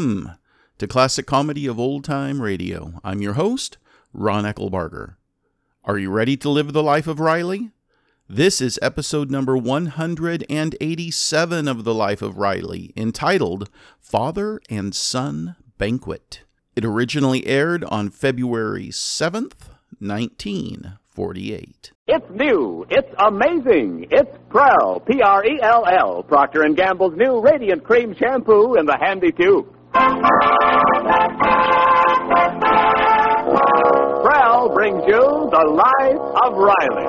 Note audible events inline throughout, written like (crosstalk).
Welcome to Classic Comedy of Old Time Radio. I'm your host, Ron Eckelbarger. Are you ready to live the life of Riley? This is episode number 187 of The Life of Riley, entitled Father and Son Banquet. It originally aired on February 7th, 1948. It's new. It's amazing. It's Prell, P-R-E-L-L, Procter & Gamble's new Radiant Cream Shampoo in the handy tube. Prell brings you the life of Riley.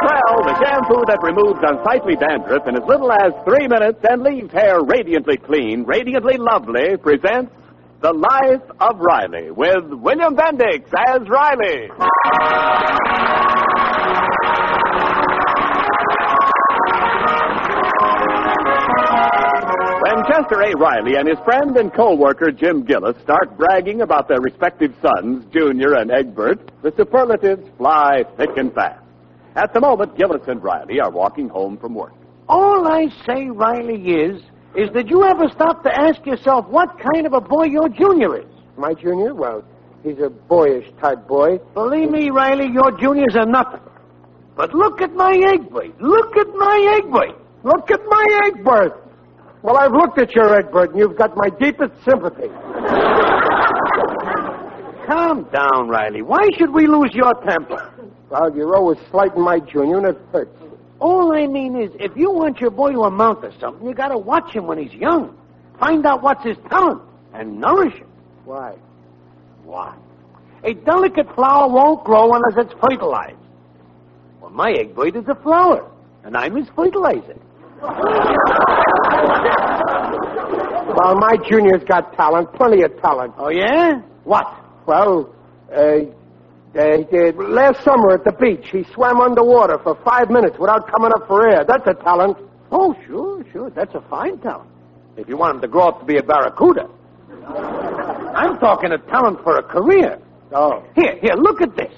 Prell, the shampoo that removes unsightly dandruff in as little as three minutes and leaves hair radiantly clean, radiantly lovely, presents The Life of Riley with William Bendix as Riley. Chester A. Riley and his friend and co-worker Jim Gillis start bragging about their respective sons, Junior and Egbert, the superlatives fly thick and fast. At the moment, Gillis and Riley are walking home from work. All I say, Riley, is, is that you ever stop to ask yourself what kind of a boy your junior is? My junior? Well, he's a boyish type boy. Believe me, Riley, your juniors are nothing. But look at my Egbert. Look at my Egbert. Look at my Egbert. Well, I've looked at your Egbert, and you've got my deepest sympathy. Calm down, Riley. Why should we lose your temper? Well, you're always slighting my junior, and it hurts. All I mean is, if you want your boy to amount to something, you gotta watch him when he's young. Find out what's his talent and nourish him. Why? Why? A delicate flower won't grow unless it's fertilized. Well, my Egbert is a flower, and I'm his fertilizer. Well, my junior's got talent, plenty of talent. Oh, yeah? What? Well, uh, uh, uh, last summer at the beach, he swam underwater for five minutes without coming up for air. That's a talent. Oh, sure, sure. That's a fine talent. If you want him to grow up to be a barracuda. I'm talking a talent for a career. Oh. Here, here, look at this.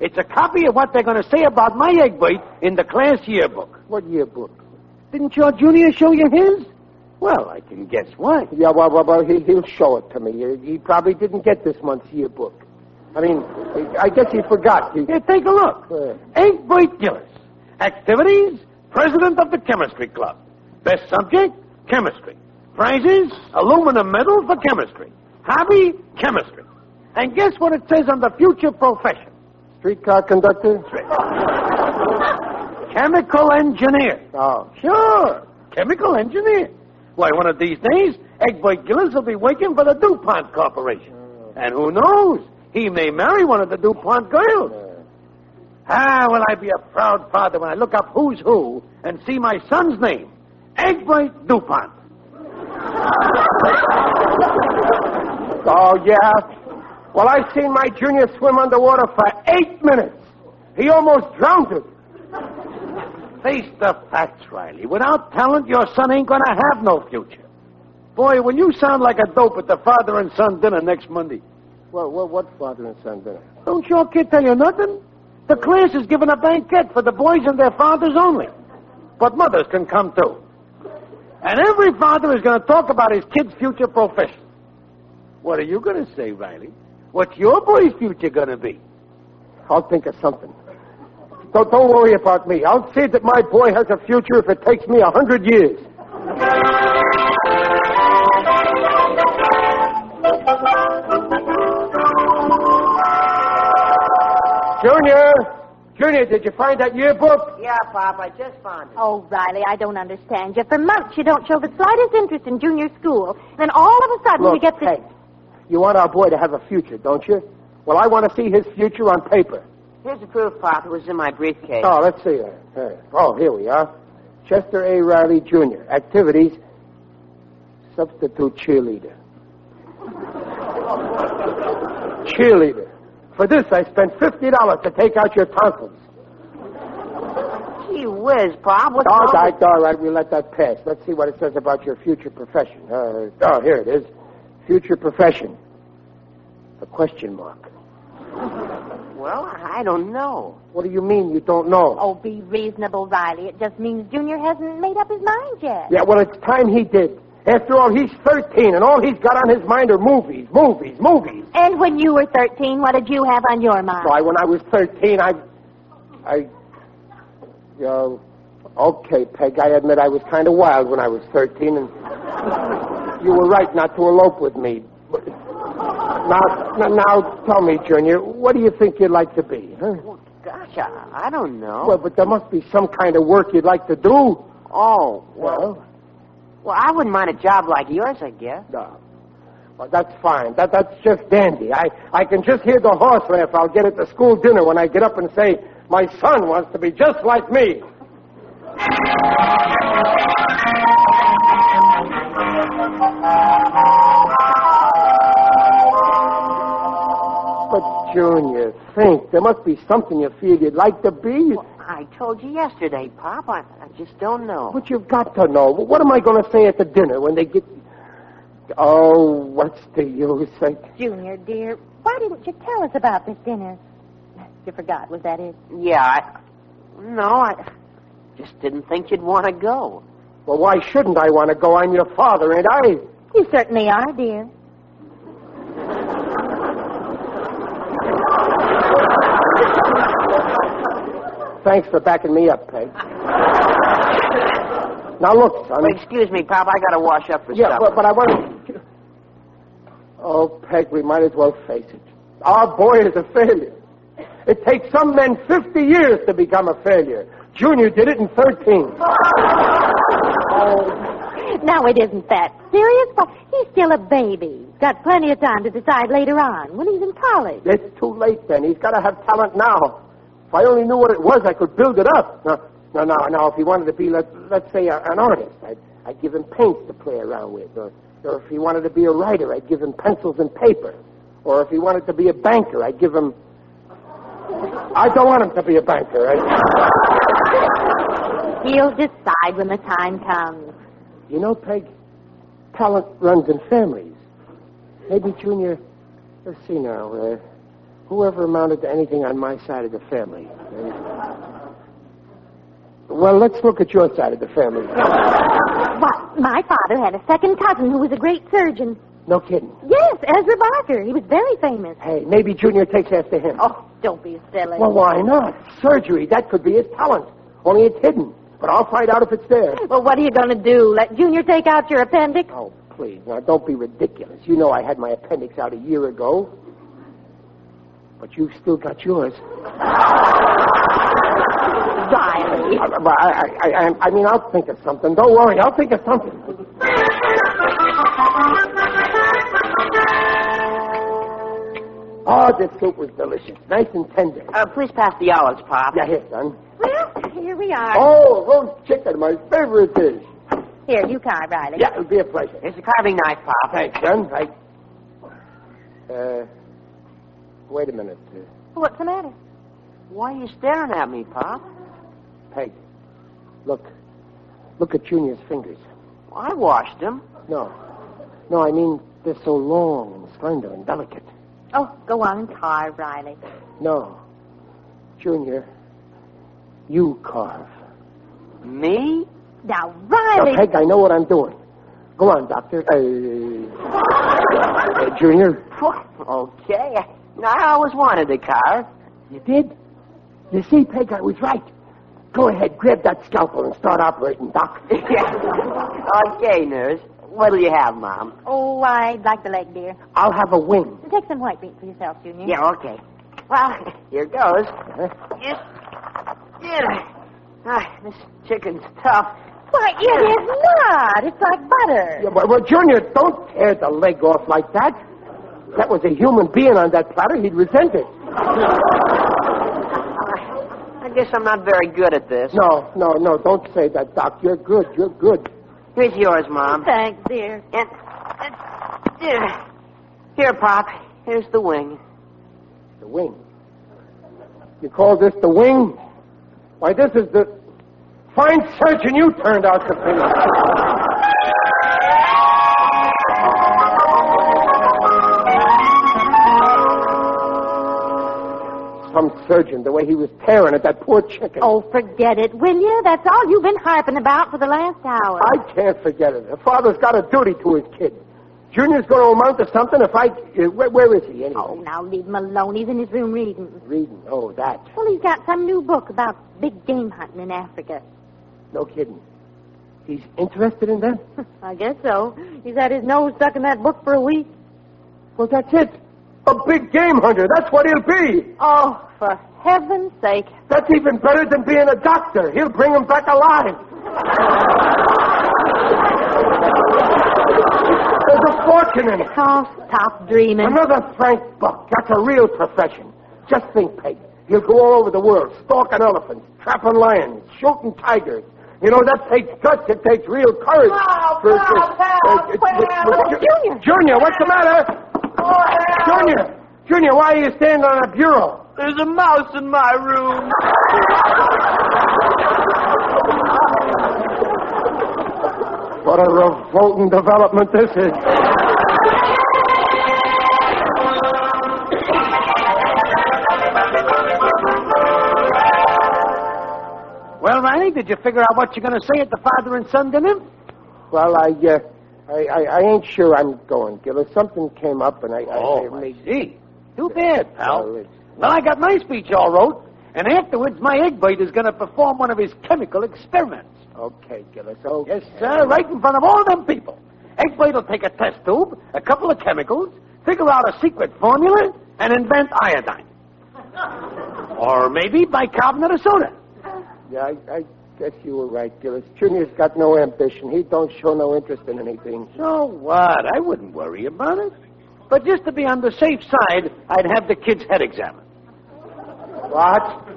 It's a copy of what they're going to say about my Egbert in the class yearbook. What yearbook? Didn't your junior show you his? Well, I can guess why. Yeah, well, well, well he, he'll show it to me. He, he probably didn't get this month's yearbook. I mean, I guess he forgot. He, Here, take a look. Where? Egbert Gillis. Activities, president of the chemistry club. Best subject, chemistry. Prizes, aluminum medal for chemistry. Hobby, chemistry. And guess what it says on the future profession? streetcar conductor? (laughs) Chemical engineer. Oh. Sure, chemical engineer. Why, one of these days, Egbert Gillis will be working for the DuPont Corporation. And who knows? He may marry one of the DuPont girls. Ah, will I be a proud father when I look up who's who and see my son's name, Egbert DuPont. (laughs) Oh, yeah? Well, I've seen my junior swim underwater for eight minutes. He almost drowned it. Face the facts, Riley. Without talent, your son ain't gonna have no future. Boy, when you sound like a dope at the father and son dinner next Monday, Well, well what father and son dinner? don't your kid tell you nothing? The class is giving a banquet for the boys and their fathers only. But mothers can come too. And every father is going to talk about his kid's future profession. What are you going to say, Riley? What's your boy's future going to be? I'll think of something. Don't, don't worry about me. I'll see that my boy has a future if it takes me a hundred years. Junior! Junior, did you find that yearbook? Yeah, Pop, I just found it. Oh, Riley, I don't understand you. For months, you don't show the slightest interest in junior school. Then all of a sudden, you Look, get this. Peg, you want our boy to have a future, don't you? Well, I want to see his future on paper. Here's the proof, Pop. It was in my briefcase. Oh, let's see. Uh, oh, here we are. Chester A. Riley, Jr. Activities. Substitute cheerleader. cheerleader. For this, I spent $50 to take out your tonsils. Gee whiz, Pop. What's All right, with- all right, we'll let that pass. Let's see what it says about your future profession. Uh, oh, here it is. Future profession. A question mark. Well, I don't know. What do you mean you don't know? Oh, be reasonable, Riley. It just means Junior hasn't made up his mind yet. Yeah, well, it's time he did. After all, he's 13, and all he's got on his mind are movies, movies, movies. And when you were 13, what did you have on your mind? Why, when I was 13, I... I... Uh, okay, Peg, I admit I was kind of wild when I was 13, and you were right not to elope with me. But now, now, now, tell me, Junior, what do you think you'd like to be, huh? Gosh, I, I don't know. Well, but there must be some kind of work you'd like to do. oh, well, Well, well, I wouldn't mind a job like yours, I guess. no. Well, that's fine. That that's just dandy. I I can just hear the horse laugh. I'll get at the school dinner when I get up and say, "My son wants to be just like me." Junior, think. There must be something you feel you'd like to be. I told you yesterday, Pop. I, I just don't know. But you've got to know. What am I going to say at the dinner when they get? Oh, what's the use? I... Junior, dear, why didn't you tell us about this dinner? You forgot, was that it? Yeah, I... No, I just didn't think you'd want to go. Well, why shouldn't I want to go? I'm your father, ain't I? You certainly are, dear. Thanks for backing me up, Peg. now look, son. Well, excuse me, Pop. I got to wash up for yeah, supper. but, but I want to. Oh, Peg, we might as well face it. Our boy is a failure. It takes some men 50 years to become a failure. Junior did it in 13. (laughs) Now, it isn't that serious, but he's still a baby. Got plenty of time to decide later on when he's in college. It's too late then. He's got to have talent now. If I only knew what it was, I could build it up. No, no, no. Now, if he wanted to be, let, let's say, a, an artist, I'd, I'd give him paints to play around with. Or, or if he wanted to be a writer, I'd give him pencils and paper. Or if he wanted to be a banker, I'd give him. I don't want him to be a banker. I... He'll decide when the time comes. You know, Peg, talent runs in families. Maybe Junior. Let's see now. Uh, whoever amounted to anything on my side of the family. Well, let's look at your side of the family. Why, my father had a second cousin who was a great surgeon. No kidding. Yes, Ezra Barker. He was very famous. Hey, maybe Junior takes after him. Oh, don't be silly. Well, why not? Surgery, that could be his talent. Only it's hidden. But I'll find out if it's there. Well, what are you going to do? Let Junior take out your appendix? Oh, please. Now, don't be ridiculous. You know I had my appendix out a year ago. But you've still got yours. Riley. I, I, I, I, mean, I'll think of something. Don't worry. I'll think of something. Oh, this soup was delicious. Nice and tender. Uh, please pass the olives, Pop. Yeah, here, son. Well, here we are. Oh, roast chicken, my favorite dish. Here, you carve, Riley. Yeah, it'll be a pleasure. Here's a carving knife, Pop. Thanks, son. I... Uh, wait a minute. Uh, What's the matter? Why are you staring at me, Pop? Peg, look. Look at Junior's fingers. I washed them. No. No, I mean, they're so long and slender and delicate. Oh, go on and carve, Riley. No. Junior, you carve. Me? Now, Riley. Now. Peg, I know what I'm doing. Go on, Doctor. Uh, uh, Junior. (laughs) okay. I always wanted to car. You did? You see, Peg, I was right. Go ahead, grab that scalpel and start operating, Doc. (laughs) okay, nurse. What'll you have, Mom? Oh, I'd like the leg, dear. I'll have a wing. Take some white meat for yourself, Junior. Yeah, okay. Well, here goes. Huh? Yes. Yeah. Ah, this chicken's tough. Why, it is not. It's like butter. Yeah, but, well, Junior, don't tear the leg off like that. If that was a human being on that platter, he'd resent it. I guess I'm not very good at this. No, no, no, don't say that, Doc. You're good. You're good. Here's yours, Mom. Thanks, dear. And, and, yeah. Here, Pop. Here's the wing. The wing. You call this the wing? Why, this is the fine surgeon you turned out to be. Some surgeon, the way he was tearing at that poor chicken. Oh, forget it, will you? That's all you've been harping about for the last hour. I can't forget it. A father's got a duty to his kid. Junior's going to amount to something if I... Uh, where, where is he, anyway? Oh, now leave him alone. He's in his room reading. Reading. Oh, that. Well, he's got some new book about big game hunting in Africa. No kidding. He's interested in that? (laughs) I guess so. He's had his nose stuck in that book for a week. Well, that's it. A big game hunter. That's what he'll be. Oh, for heaven's sake. That's even better than being a doctor. He'll bring him back alive. There's a fortune in it. Oh, stop dreaming. Another Frank Buck. That's a real profession. Just think, Peg. He'll go all over the world, stalking elephants, trapping lions, shooting tigers. You know, that takes guts. It takes real courage. Help, for- help, for- help, uh, help. Ju- Junior. Junior, what's the matter? Junior! Junior, why are you standing on a bureau? There's a mouse in my room. What a revolting development this is. Well, Riley, did you figure out what you're going to say at the father and son dinner? Well, I, uh, I, I, I ain't sure I'm going, Gillis. Something came up, and I, I, Oh, I, I see. Too bad, pal. it's- Well, I got my speech all wrote, and afterwards my Egbert is going to perform one of his chemical experiments. Okay, Gillis. Okay. Yes, sir, right in front of all them people. Egbert will take a test tube, a couple of chemicals, figure out a secret formula, and invent iodine. (laughs) or maybe bicarbonate of soda. Yeah, I, I guess you were right, Gillis. Junior's got no ambition. He don't show no interest in anything. So what? I wouldn't worry about it. But just to be on the safe side, I'd have the kid's head examined. What?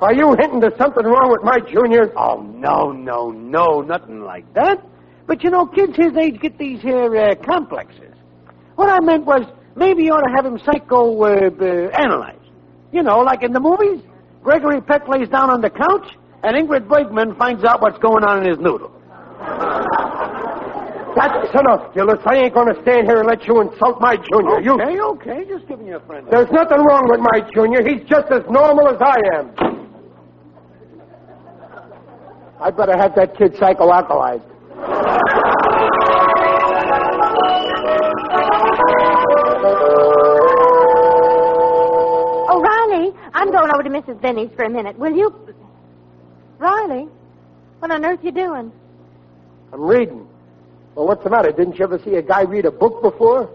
Are you hinting there's something wrong with my Junior? Oh, no, no, no, nothing like that. But you know, kids his age get these here uh, complexes. What I meant was maybe you ought to have him psycho uh, uh, analyzed. You know, like in the movies, Gregory Peck lays down on the couch, and Ingrid Bergman finds out what's going on in his noodle. That's enough, Gillis. I ain't going to stand here and let you insult my Junior. You, Okay, okay, just giving you a friend. there's nothing wrong with my Junior. He's just as normal as I am. I'd better have that kid psychoalkalized. Oh, Riley, I'm going over to Mrs. Benny's for a minute. Will you? Riley, what on earth are you doing? I'm reading. Well, what's the matter? Didn't you ever see a guy read a book before?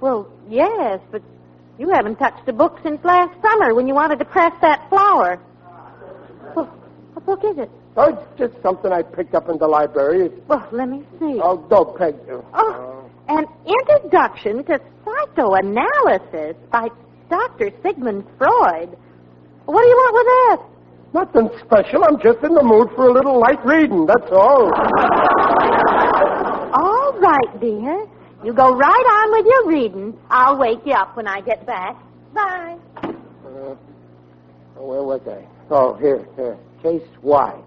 Well, yes, but you haven't touched a book since last summer when you wanted to press that flower. Well, what book is it? Oh, it's just something I picked up in the library. It's, Well, let me see. oh, don't, Peg. Oh, an introduction to psychoanalysis by Dr. Sigmund Freud. What do you want with that? Nothing special. I'm just in the mood for a little light reading, that's all. All right, dear. You go right on with your reading. I'll wake you up when I get back. Bye. Uh, oh, where was I? Oh, here, here. Case Y.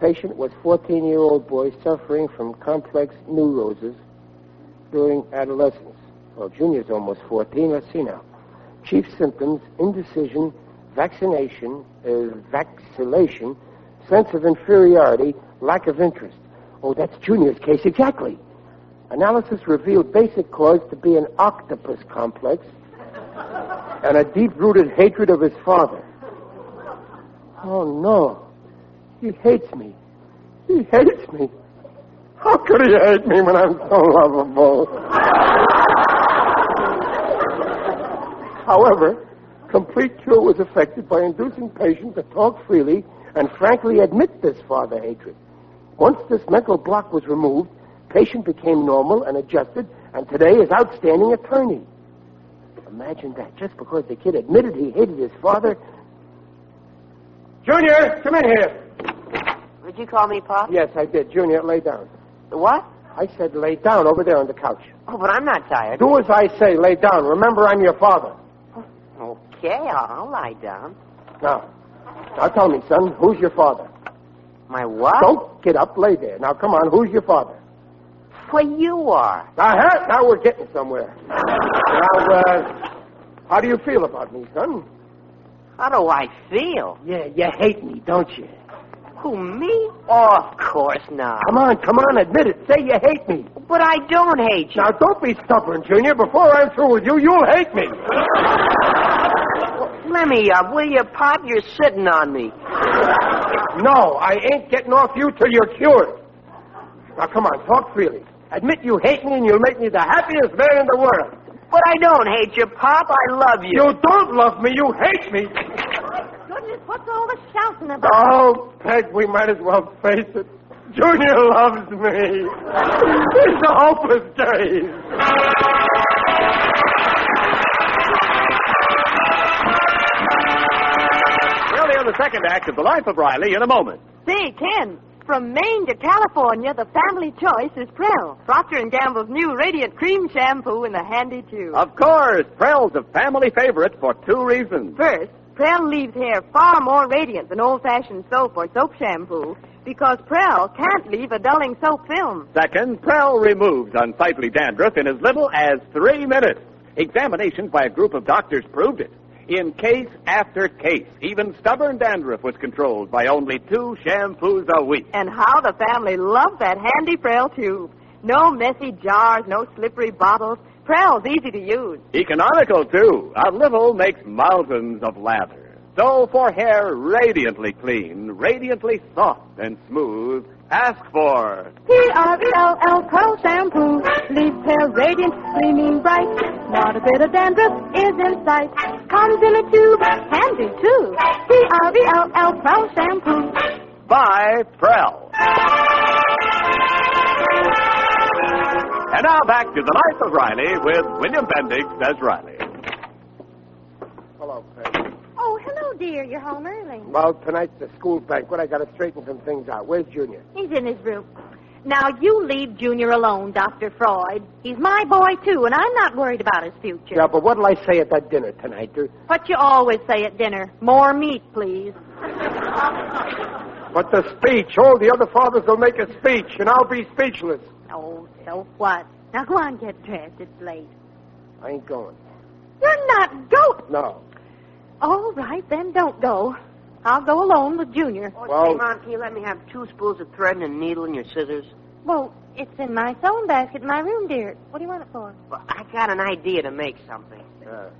Patient was 14-year-old boy suffering from complex neuroses during adolescence. Well, Junior's almost 14. Let's see now. Chief symptoms, indecision, vaccination, uh, vacillation, sense of inferiority, lack of interest. Oh, that's Junior's case exactly. Analysis revealed basic cause to be an octopus complex and a deep-rooted hatred of his father. Oh, no. He hates me. He hates me. How could he hate me when I'm so lovable? (laughs) However, complete cure was effected by inducing patient to talk freely and frankly admit this father hatred. Once this mental block was removed, patient became normal and adjusted, and today is outstanding attorney. Imagine that. Just because the kid admitted he hated his father. Junior, come in here. Would you call me Pop? Yes, I did. Junior, lay down. The What? I said lay down over there on the couch. Oh, but I'm not tired. Do as I say. Lay down. Remember, I'm your father. Okay, I'll, I'll lie down. Now, now tell me, son, who's your father? My what? Don't get up. Lay there. Now, come on. Who's your father? Well, you are. Uh-huh. Now we're getting somewhere. now, uh, how do you feel about me, son? How do I feel? Yeah, you hate me, don't you? Who, me? Oh, of course not. Come on, come on, admit it. Say you hate me. But I don't hate you. Now, don't be stubborn, Junior. Before I'm through with you, you'll hate me. Let me up, will you, Pop? You're sitting on me. No, I ain't getting off you till you're cured. Now, come on, talk freely. Admit you hate me, and you'll make me the happiest man in the world. But I don't hate you, Pop. I love you. You don't love me. You hate me. Goodness, what's all the shouting about? Oh, Peg, we might as well face it. Junior loves me. It's a hopeless case. The second act of The Life of Riley in a moment. Say, Ken, from Maine to California, the family choice is Prell. Procter & Gamble's new Radiant Cream Shampoo in the handy tube. Of course, Prell's a family favorite for two reasons. First, Prell leaves hair far more radiant than old-fashioned soap or soap shampoo because Prell can't leave a dulling soap film. Second, Prell removes unsightly dandruff in as little as three minutes. Examinations by a group of doctors proved it. In case after case, even stubborn dandruff was controlled by only two shampoos a week. And how the family loved that handy Prell tube. No messy jars, no slippery bottles. Prell's easy to use. Economical, too. A little makes mountains of lather. So for hair radiantly clean, radiantly soft and smooth, ask for P-R-E-L-L Prell Shampoo. Leaves hair radiant, gleaming bright. Not a bit of dandruff is in sight. Comes in a tube, handy too. P-R-E-L-L Prell Shampoo. by Prell. And now back to the life of Riley with William Bendix as Riley. Hello, Peg. Oh, dear. You're home early. Well, tonight's the school banquet. I got to straighten some things out. Where's Junior? He's in his room. Now, you leave Junior alone, Dr. Freud. He's my boy, too, and I'm not worried about his future. Yeah, but what'll I say at that dinner tonight? Uh, What you always say at dinner. More meat, please. But the speech. All the other fathers will make a speech, and I'll be speechless. Oh, so what? Now, go on, get dressed. It's late. I ain't going. You're not go. No. All right, then don't go. I'll go alone with Junior. Oh, Well- say, Mom, can you let me have two spools of thread and a needle and your scissors? Well, it's in my sewing basket in my room, dear. What do you want it for? Well, I got an idea to make something. Uh,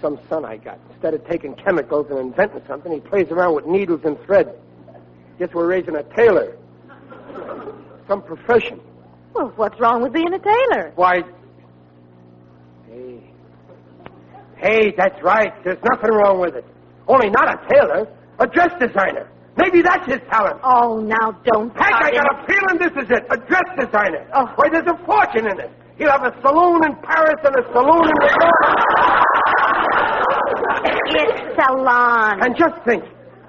some son I got. Instead of taking chemicals and inventing something, he plays around with needles and thread. Guess we're raising a tailor. Some profession. Well, what's wrong with being a tailor? Why? Hey. Hey, that's right. There's nothing wrong with it. Only not a tailor, a dress designer. Maybe that's his talent. Oh, now don't. Heck, I got a feeling this is it. A dress designer. Oh. Why, there's a fortune in it. He'll have a saloon in Paris and a saloon in New York. It's salon. And just think,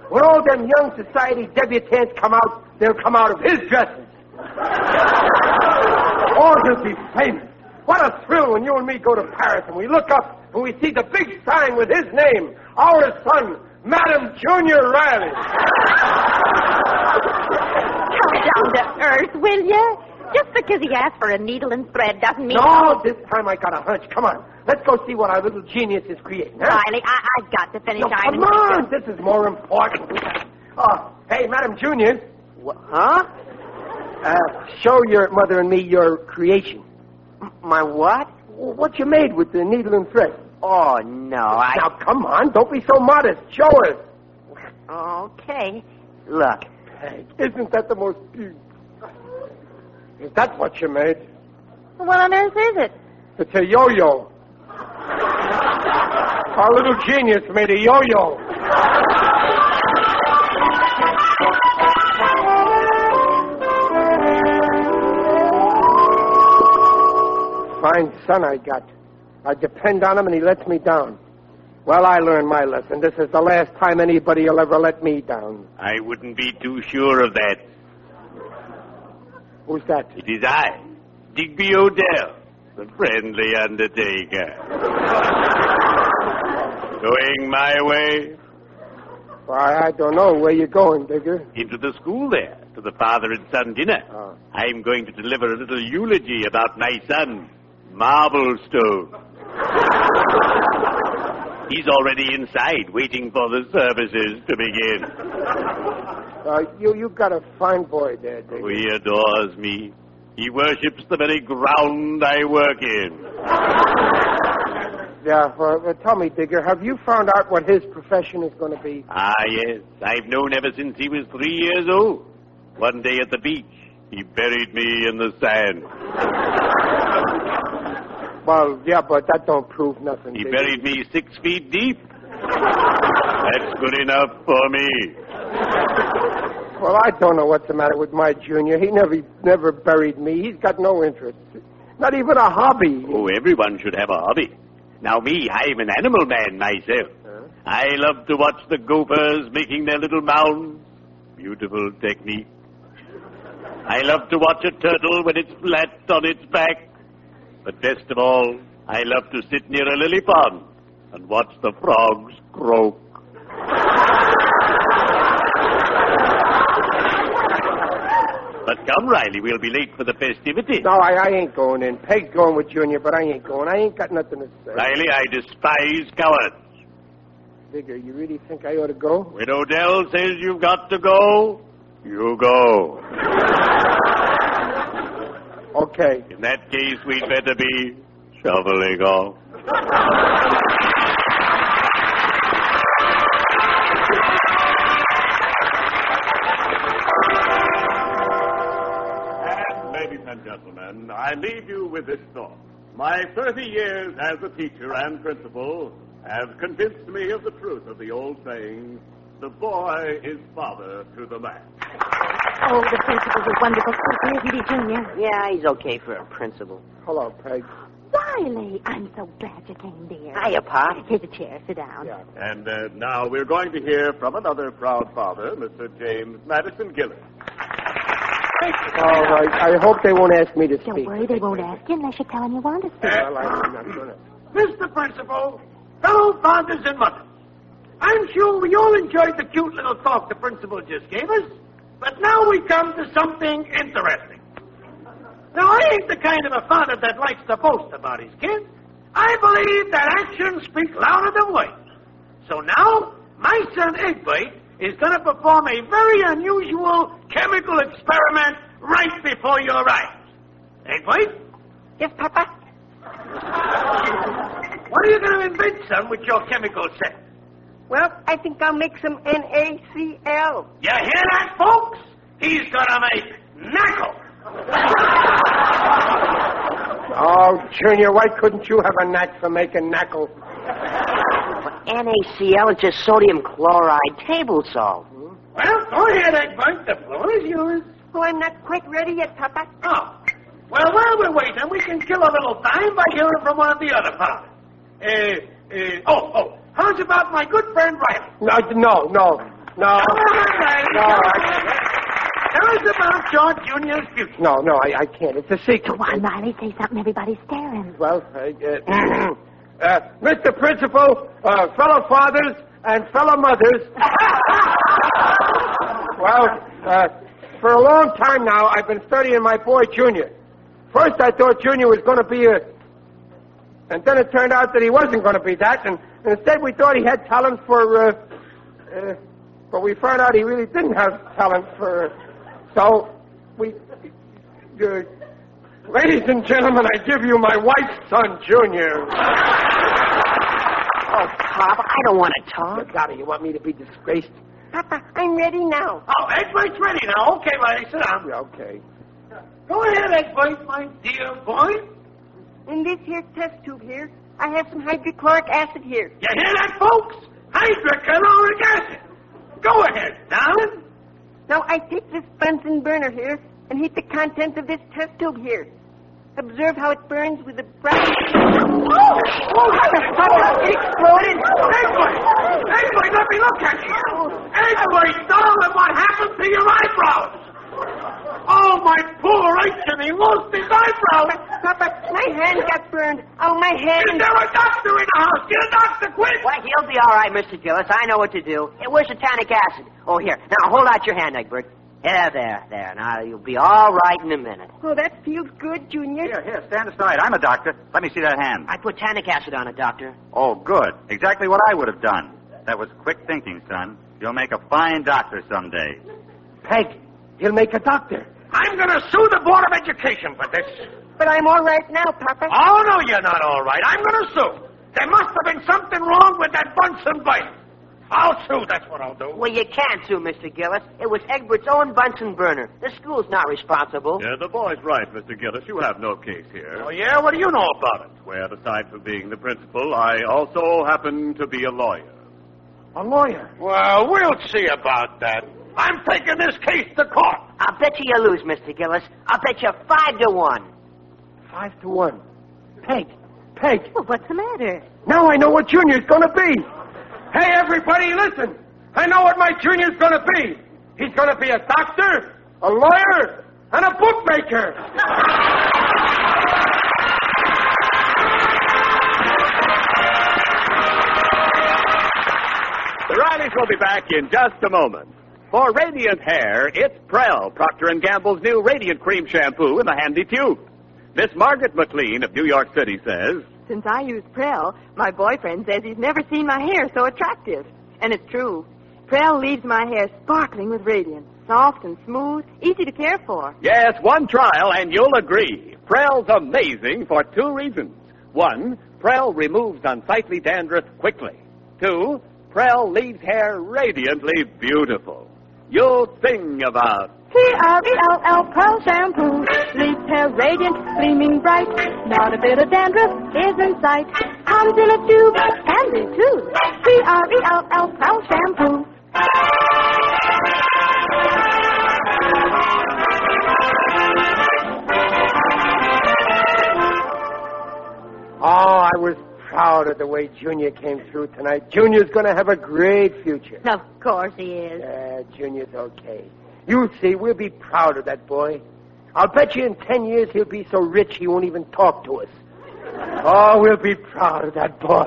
when all them young society debutantes come out, they'll come out of his dresses. or he'll be famous. What a thrill when you and me go to Paris and we look up and we see the big sign with his name, our son, Madam Junior Riley. Come down to earth, will you? Just because he asked for a needle and thread doesn't mean. No, this time I got a hunch. Come on, let's go see what our little genius is creating. Huh? Riley, I, I've got to finish No, ironing. come on, this is more important. Oh, hey, Madam Junior, What? Huh? uh, show your mother and me your creation. M- My what? What you made with the needle and thread. Oh, no. I. Now, come on, don't be so modest. Show us. Okay. Look. Hey, isn't that the most beautiful? Is that what you made? What on earth is it? It's a yo-yo. Our little genius made a yo-yo. Fine son I got. I depend on him and he lets me down. Well, I learned my lesson. This is the last time anybody will ever let me down. I wouldn't be too sure of that. Who's that? It is I, Digby O'Dell, the friendly undertaker. Going my way Why, I don't know where you're going, Digger. into the school there to the father and son dinner. Oh. I'm going to deliver a little eulogy about my son, Marblestone. He's already inside, waiting for the services to begin. Uh, you you got a fine boy there, Digger. He adores me. He worships the very ground I work in. Yeah, well, uh, tell me, Digger, have you found out what his profession is going to be? Ah, yes. I've known ever since he was three years old. One day at the beach, he buried me in the sand. Well, yeah, but that don't prove nothing. He buried me six feet deep. That's good enough for me. Well, I don't know what's the matter with my junior. He never never buried me. He's got no interest. Not even a hobby. Oh, everyone should have a hobby. Now, me, I'm an animal man myself. I love to watch the gophers making their little mounds. Beautiful technique. I love to watch a turtle when it's flat on its back. But best of all, I love to sit near a lily pond and watch the frogs croak. But come, Riley, we'll be late for the festivities. No, I, I ain't going in. Peg's going with Junior, but I ain't going. I ain't got nothing to say. Riley, I despise cowards. Digger, you really think I ought to go? When O'Dell says you've got to go, you go. Okay. In that case, we'd better be shoveling off. And, ladies and gentlemen, I leave you with this thought. My 30 years as a teacher and principal have convinced me of the truth of the old saying, the boy is father to the man. Oh, the principal's a wonderful person, isn't he, Junior? Yeah, he's okay for a principal. Hello, Peg. Riley, I'm so glad you came, dear. Hiya, Pop. Here's a chair. Sit down. Yeah. And uh, now we're going to hear from another proud father, Mr. James Madison Gillis. All right. I hope they won't ask me to Don't speak. worry, they won't ask you unless you tell them you want to speak. Well, I'm not gonna. Mr. Principal, fellow fathers and mothers, I'm sure we all enjoyed the cute little talk the principal just gave us, but now we come to something interesting. Now, I ain't the kind of a father that likes to boast about his kids. I believe that actions speak louder than words. So now, my son Egbert is going to perform a very unusual chemical experiment right before your eyes. Egbert? Yes, Papa? What are you going to invent, son, with your chemical set? Well, I think I'll make some NaCl. You hear that, folks? He's going to make knuckle. (laughs) Oh, Junior, why couldn't you have a knack for making knuckle? NaCl is just sodium chloride table salt. Well, go ahead, Egbert. The floor is yours. Oh, I'm not quite ready yet, Papa. Oh. Well, while we're waiting, we can kill a little time by hearing from one of the other fathers. Uh, uh, oh, oh. How's about my good friend Riley? No, no, no, no. Come on, Riley. No, I, Tell us about George Jr.'s future. no, no, I, I can't. It's a secret. Come on, Riley, say something. Everybody's staring. Well, uh, uh, (clears throat) uh, Mr. Principal, uh, fellow fathers, and fellow mothers. (laughs) well, uh, for a long time now, I've been studying my boy Junior. First, I thought Junior was going to be a, and then it turned out that he wasn't going to be that, and, and instead we thought he had talent for, uh, uh, but we found out he really didn't have talent for. So we, uh, ladies and gentlemen, I give you my wife's son, Junior. (laughs) Oh, Pop, I don't want to talk. Gotta, you want me to be disgraced? Papa, I'm ready now. Oh, Egbert's ready now. Okay, Riley, sit down. Yeah, okay. Go ahead, Egbert, my dear boy. In this here test tube here, I have some hydrochloric acid here. You hear that, folks? Hydrochloric acid. Go ahead, darling. Now I take this Bunsen burner here and heat the contents of this test tube here. Observe how it burns with the bright. Oh! Oh! It exploded! Egbert! Egbert, let me look at you. Egbert, darling, what happened to your eyebrows? Oh, my poor ancient, he lost his eyebrows. Papa, my hand got burned. Oh, my hand. Is hand. there a doctor in the house? Get a doctor, quick. Why, he'll be all right, Mr. Gillis. I know what to do. It was satanic acid. Oh, here. Now, hold out your hand, Egbert. There, there, there. Now, you'll be all right in a minute. Oh, that feels good, Junior. Here, here, stand aside. I'm a doctor. Let me see that hand. I put tannic acid on it, Doctor. Oh, good. Exactly what I would have done. That was quick thinking, son. You'll make a fine doctor someday. Peg, he'll make a doctor. I'm going to sue the Board of Education for this. But I'm all right now, Papa. Oh, no, you're not all right. I'm going to sue. There must have been something wrong with that Bunsen bite. I'll sue, that's what I'll do. Well, you can't sue, Mr. Gillis. It was Egbert's own Bunsen burner. The school's not responsible. Yeah, the boy's right, Mr. Gillis. You have no case here. Oh, yeah? What do you know about it? Well, aside from being the principal, I also happen to be a lawyer. A lawyer? Well, we'll see about that. I'm taking this case to court. I'll bet you you lose, Mr. Gillis. I'll bet you five to one. Five to one. Peg, Peg. Well, what's the matter? Now I know what Junior's going to be. Hey, everybody, listen. I know what my junior's going to be. He's going to be a doctor, a lawyer, and a bookmaker. The Rileys will be back in just a moment. For radiant hair, it's Prell, Procter & Gamble's new Radiant Cream Shampoo in the handy tube. Miss Margaret McLean of New York City says, Since I use Prell, my boyfriend says he's never seen my hair so attractive. And it's true. Prell leaves my hair sparkling with radiance, soft and smooth, easy to care for. Yes, one trial and you'll agree. Prell's amazing for two reasons. One, Prell removes unsightly dandruff quickly. Two, Prell leaves hair radiantly beautiful. You'll sing about P-R-E-L-L Prell Shampoo leaves hair radiant, gleaming bright. Not a bit of dandruff is in sight. Comes in a tube, handy too. P-R-E-L-L Prell Shampoo. Proud of the way Junior came through tonight. Junior's going to have a great future. Of course he is. Yeah, Junior's okay. You'll see, we'll be proud of that boy. I'll bet you in ten years he'll be so rich he won't even talk to us. Oh, we'll be proud of that boy.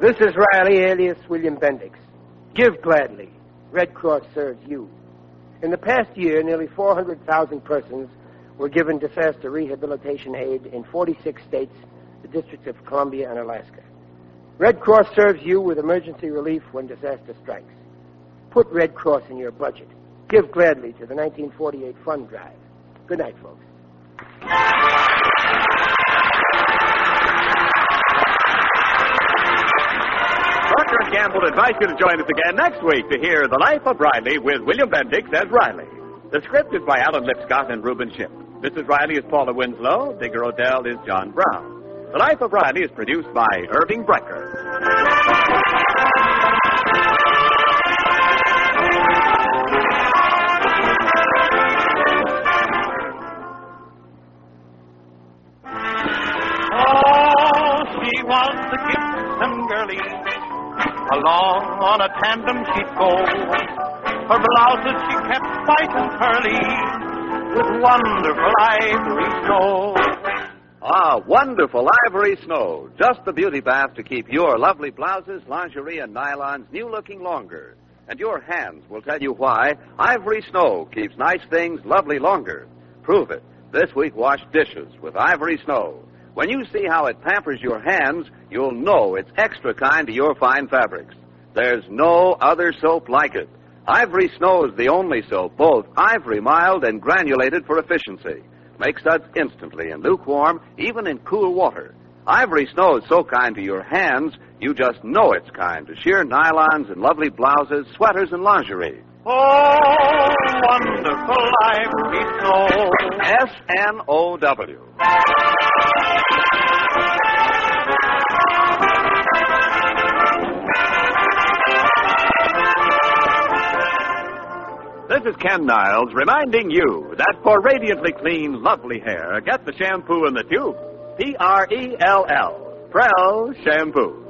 This is Riley, alias William Bendix. Give gladly. Red Cross serves you. In the past year, nearly 400,000 persons were given disaster rehabilitation aid in 46 states, the District of Columbia, and Alaska. Red Cross serves you with emergency relief when disaster strikes. Put Red Cross in your budget. Give gladly to the 1948 Fund Drive. Good night, folks. Procter & Gamble invite you to join us again next week to hear The Life of Riley with William Bendix as Riley. The script is by Alan Lipscott and Reuben Ship. Mrs. Riley is Paula Winslow. Digger O'Dell is John Brown. The Life of Riley is produced by Irving Brecker. Along on a tandem she'd go. Her blouses she kept white and curly with wonderful ivory snow. Ah, wonderful ivory snow. Just the beauty bath to keep your lovely blouses, lingerie, and nylons new looking longer. And your hands will tell you why Ivory Snow keeps nice things lovely longer. Prove it. This week, wash dishes with Ivory Snow. When you see how it pampers your hands, you'll know it's extra kind to your fine fabrics. There's no other soap like it. Ivory Snow is the only soap, both ivory mild and granulated for efficiency. Makes suds instantly in lukewarm, even in cool water. Ivory Snow is so kind to your hands, you just know it's kind to sheer nylons and lovely blouses, sweaters, and lingerie. Oh, wonderful ivory snow. S N O W. This is Ken Niles reminding you that for radiantly clean, lovely hair, get the shampoo in the tube. P R E L L. Prell Shampoo.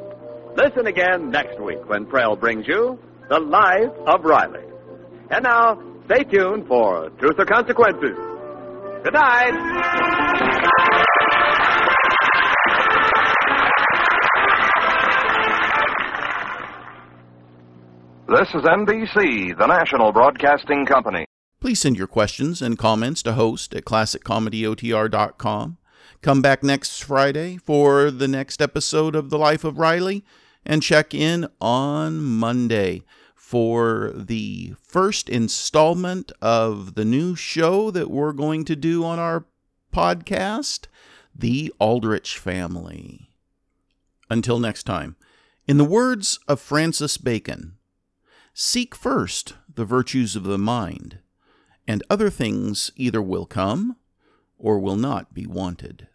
Listen again next week when Prell brings you The Life of Riley. And now, stay tuned for Truth or Consequences. Good night. This is NBC, the national broadcasting company. Please send your questions and comments to host at classiccomedyotr.com. Come back next Friday for the next episode of The Life of Riley and check in on Monday for the first installment of the new show that we're going to do on our podcast, The Aldrich Family. Until next time, in the words of Francis Bacon, seek first the virtues of the mind, and other things either will come or will not be wanted.